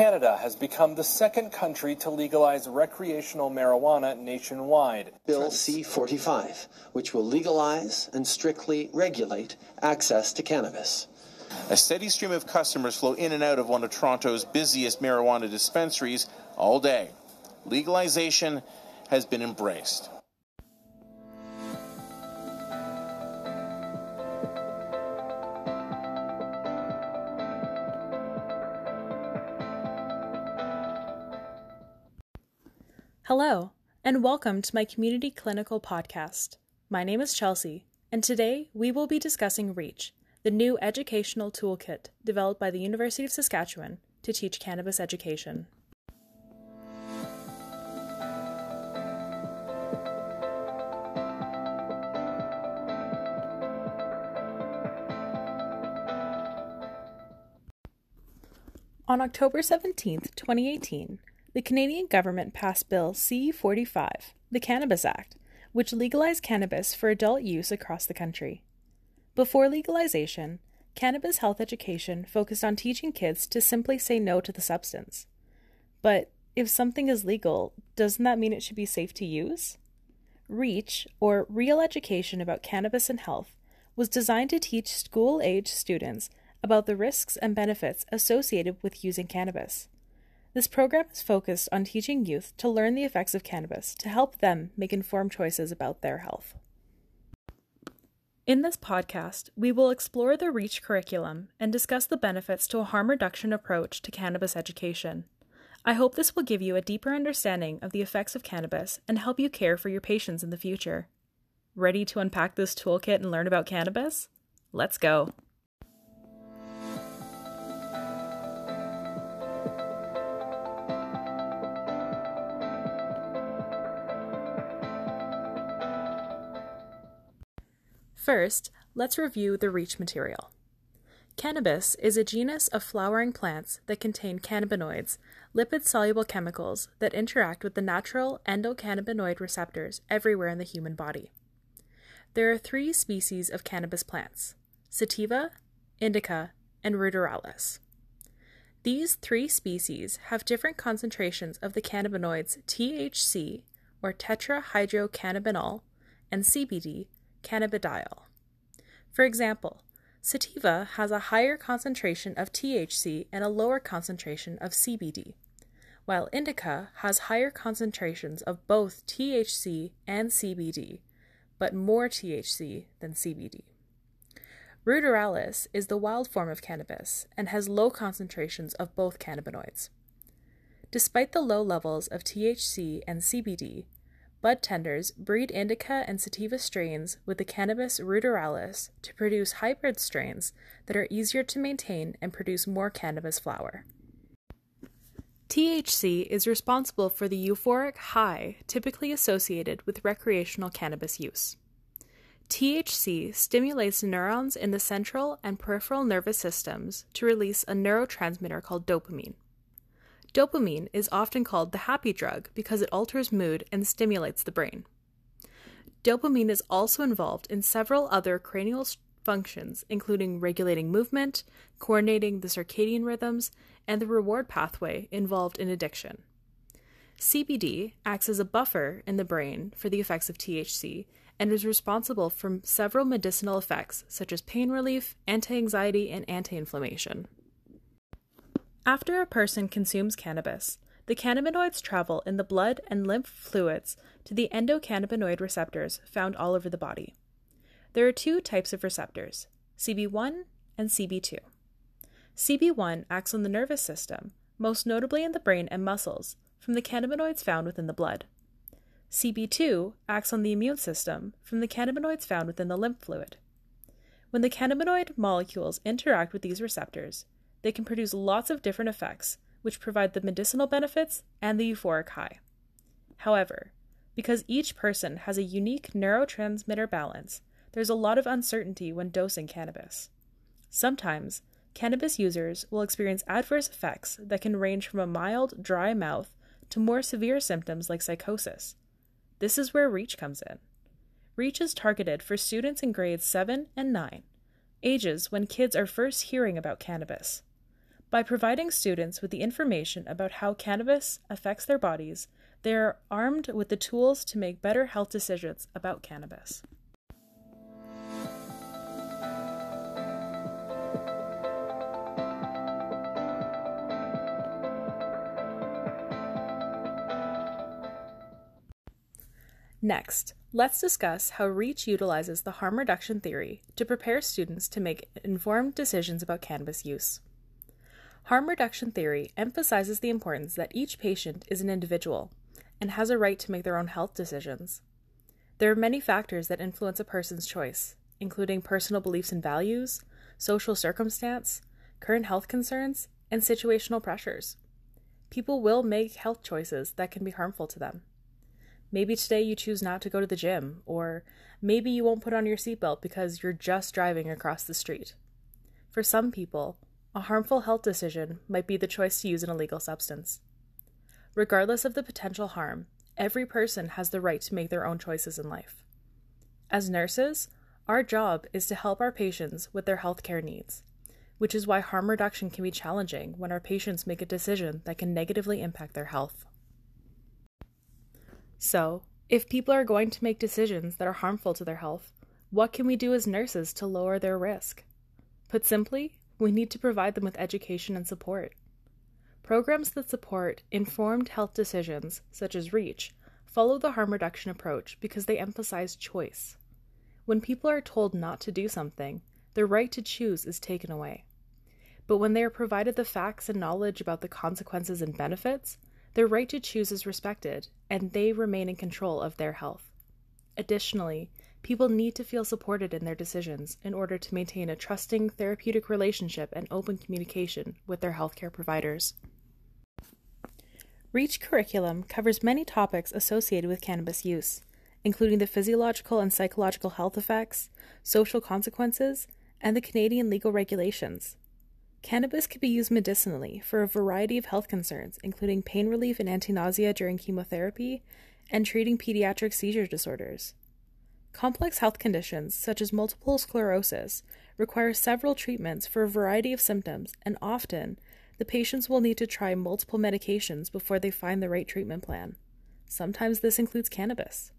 Canada has become the second country to legalize recreational marijuana nationwide. Bill C 45, which will legalize and strictly regulate access to cannabis. A steady stream of customers flow in and out of one of Toronto's busiest marijuana dispensaries all day. Legalization has been embraced. Hello, and welcome to my community clinical podcast. My name is Chelsea, and today we will be discussing REACH, the new educational toolkit developed by the University of Saskatchewan to teach cannabis education. On October 17, 2018, the Canadian government passed Bill C 45, the Cannabis Act, which legalized cannabis for adult use across the country. Before legalization, cannabis health education focused on teaching kids to simply say no to the substance. But if something is legal, doesn't that mean it should be safe to use? REACH, or Real Education About Cannabis and Health, was designed to teach school age students about the risks and benefits associated with using cannabis. This program is focused on teaching youth to learn the effects of cannabis to help them make informed choices about their health. In this podcast, we will explore the REACH curriculum and discuss the benefits to a harm reduction approach to cannabis education. I hope this will give you a deeper understanding of the effects of cannabis and help you care for your patients in the future. Ready to unpack this toolkit and learn about cannabis? Let's go! First, let's review the REACH material. Cannabis is a genus of flowering plants that contain cannabinoids, lipid soluble chemicals that interact with the natural endocannabinoid receptors everywhere in the human body. There are three species of cannabis plants sativa, indica, and ruderalis. These three species have different concentrations of the cannabinoids THC, or tetrahydrocannabinol, and CBD, cannabidiol. For example, sativa has a higher concentration of THC and a lower concentration of CBD, while indica has higher concentrations of both THC and CBD, but more THC than CBD. Ruderalis is the wild form of cannabis and has low concentrations of both cannabinoids. Despite the low levels of THC and CBD, Bud tenders breed indica and sativa strains with the cannabis ruderalis to produce hybrid strains that are easier to maintain and produce more cannabis flower. THC is responsible for the euphoric high typically associated with recreational cannabis use. THC stimulates neurons in the central and peripheral nervous systems to release a neurotransmitter called dopamine. Dopamine is often called the happy drug because it alters mood and stimulates the brain. Dopamine is also involved in several other cranial functions, including regulating movement, coordinating the circadian rhythms, and the reward pathway involved in addiction. CBD acts as a buffer in the brain for the effects of THC and is responsible for several medicinal effects such as pain relief, anti anxiety, and anti inflammation. After a person consumes cannabis, the cannabinoids travel in the blood and lymph fluids to the endocannabinoid receptors found all over the body. There are two types of receptors CB1 and CB2. CB1 acts on the nervous system, most notably in the brain and muscles, from the cannabinoids found within the blood. CB2 acts on the immune system from the cannabinoids found within the lymph fluid. When the cannabinoid molecules interact with these receptors, they can produce lots of different effects, which provide the medicinal benefits and the euphoric high. However, because each person has a unique neurotransmitter balance, there's a lot of uncertainty when dosing cannabis. Sometimes, cannabis users will experience adverse effects that can range from a mild, dry mouth to more severe symptoms like psychosis. This is where REACH comes in. REACH is targeted for students in grades 7 and 9, ages when kids are first hearing about cannabis. By providing students with the information about how cannabis affects their bodies, they are armed with the tools to make better health decisions about cannabis. Next, let's discuss how REACH utilizes the harm reduction theory to prepare students to make informed decisions about cannabis use. Harm reduction theory emphasizes the importance that each patient is an individual and has a right to make their own health decisions. There are many factors that influence a person's choice, including personal beliefs and values, social circumstance, current health concerns, and situational pressures. People will make health choices that can be harmful to them. Maybe today you choose not to go to the gym, or maybe you won't put on your seatbelt because you're just driving across the street. For some people, a harmful health decision might be the choice to use an illegal substance. Regardless of the potential harm, every person has the right to make their own choices in life. As nurses, our job is to help our patients with their healthcare needs, which is why harm reduction can be challenging when our patients make a decision that can negatively impact their health. So, if people are going to make decisions that are harmful to their health, what can we do as nurses to lower their risk? Put simply, we need to provide them with education and support. Programs that support informed health decisions, such as REACH, follow the harm reduction approach because they emphasize choice. When people are told not to do something, their right to choose is taken away. But when they are provided the facts and knowledge about the consequences and benefits, their right to choose is respected, and they remain in control of their health. Additionally, people need to feel supported in their decisions in order to maintain a trusting therapeutic relationship and open communication with their healthcare providers. REACH curriculum covers many topics associated with cannabis use, including the physiological and psychological health effects, social consequences, and the Canadian legal regulations. Cannabis can be used medicinally for a variety of health concerns, including pain relief and anti nausea during chemotherapy and treating pediatric seizure disorders. Complex health conditions, such as multiple sclerosis, require several treatments for a variety of symptoms, and often the patients will need to try multiple medications before they find the right treatment plan. Sometimes this includes cannabis.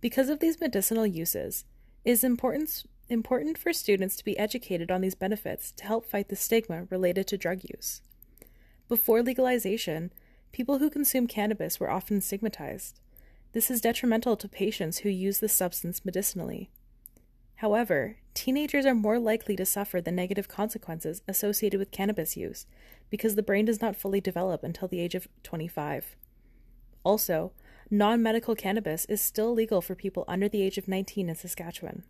Because of these medicinal uses, it is important important for students to be educated on these benefits to help fight the stigma related to drug use. Before legalization, people who consume cannabis were often stigmatized. This is detrimental to patients who use the substance medicinally. However, teenagers are more likely to suffer the negative consequences associated with cannabis use because the brain does not fully develop until the age of 25. Also, non medical cannabis is still legal for people under the age of 19 in Saskatchewan.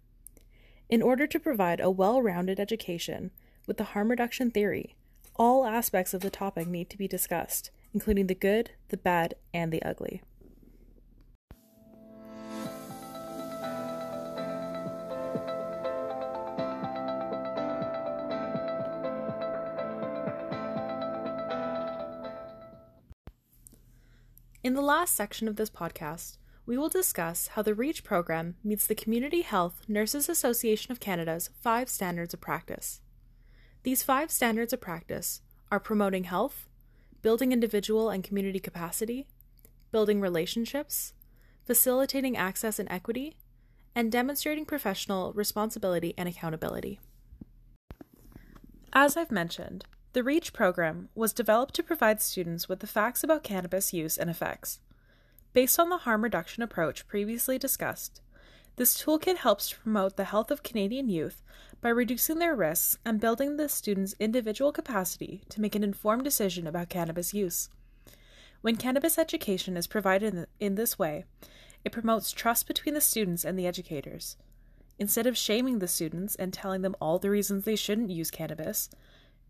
In order to provide a well rounded education with the harm reduction theory, all aspects of the topic need to be discussed, including the good, the bad, and the ugly. In the last section of this podcast, we will discuss how the REACH program meets the Community Health Nurses Association of Canada's five standards of practice. These five standards of practice are promoting health, building individual and community capacity, building relationships, facilitating access and equity, and demonstrating professional responsibility and accountability. As I've mentioned, the REACH program was developed to provide students with the facts about cannabis use and effects. Based on the harm reduction approach previously discussed, this toolkit helps to promote the health of Canadian youth by reducing their risks and building the student's individual capacity to make an informed decision about cannabis use. When cannabis education is provided in this way, it promotes trust between the students and the educators. Instead of shaming the students and telling them all the reasons they shouldn't use cannabis,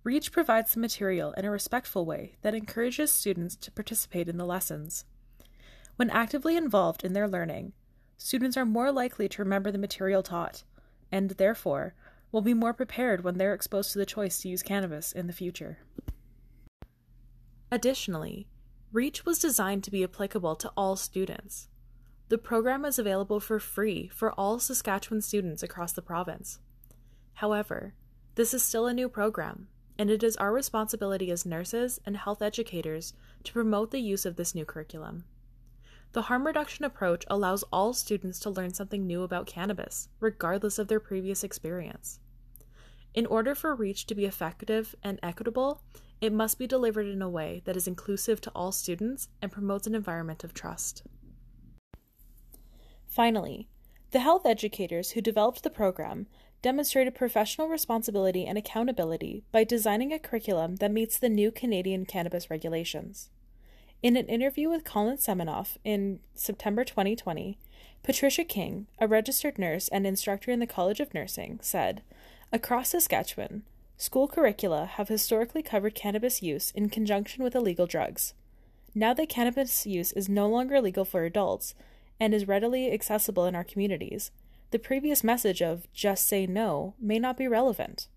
REACH provides the material in a respectful way that encourages students to participate in the lessons. When actively involved in their learning, students are more likely to remember the material taught, and therefore will be more prepared when they're exposed to the choice to use cannabis in the future. Additionally, REACH was designed to be applicable to all students. The program is available for free for all Saskatchewan students across the province. However, this is still a new program, and it is our responsibility as nurses and health educators to promote the use of this new curriculum. The harm reduction approach allows all students to learn something new about cannabis, regardless of their previous experience. In order for REACH to be effective and equitable, it must be delivered in a way that is inclusive to all students and promotes an environment of trust. Finally, the health educators who developed the program demonstrated professional responsibility and accountability by designing a curriculum that meets the new Canadian cannabis regulations. In an interview with Colin Seminoff in September 2020, Patricia King, a registered nurse and instructor in the College of Nursing, said Across Saskatchewan, school curricula have historically covered cannabis use in conjunction with illegal drugs. Now that cannabis use is no longer legal for adults and is readily accessible in our communities, the previous message of just say no may not be relevant.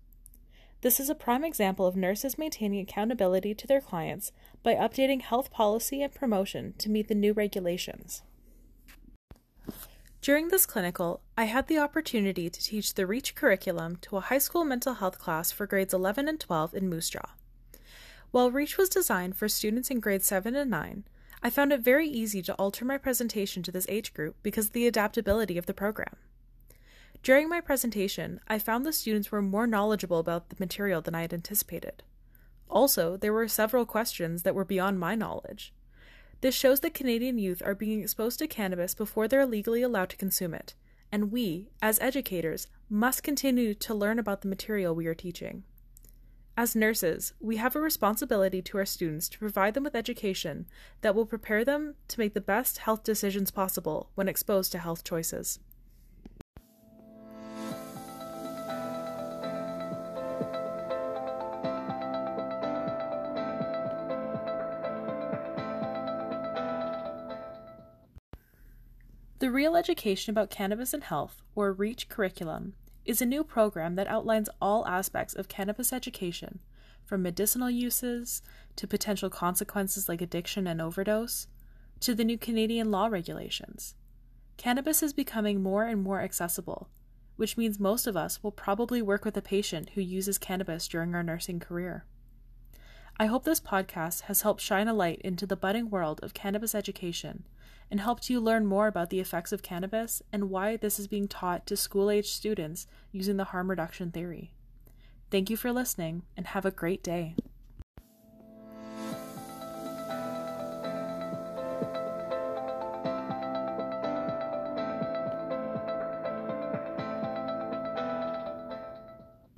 This is a prime example of nurses maintaining accountability to their clients by updating health policy and promotion to meet the new regulations. During this clinical, I had the opportunity to teach the REACH curriculum to a high school mental health class for grades 11 and 12 in Moose Jaw. While REACH was designed for students in grades 7 and 9, I found it very easy to alter my presentation to this age group because of the adaptability of the program. During my presentation, I found the students were more knowledgeable about the material than I had anticipated. Also, there were several questions that were beyond my knowledge. This shows that Canadian youth are being exposed to cannabis before they're legally allowed to consume it, and we, as educators, must continue to learn about the material we are teaching. As nurses, we have a responsibility to our students to provide them with education that will prepare them to make the best health decisions possible when exposed to health choices. Real Education About Cannabis and Health, or REACH curriculum, is a new program that outlines all aspects of cannabis education, from medicinal uses to potential consequences like addiction and overdose, to the new Canadian law regulations. Cannabis is becoming more and more accessible, which means most of us will probably work with a patient who uses cannabis during our nursing career. I hope this podcast has helped shine a light into the budding world of cannabis education and helped you learn more about the effects of cannabis and why this is being taught to school age students using the harm reduction theory. Thank you for listening and have a great day.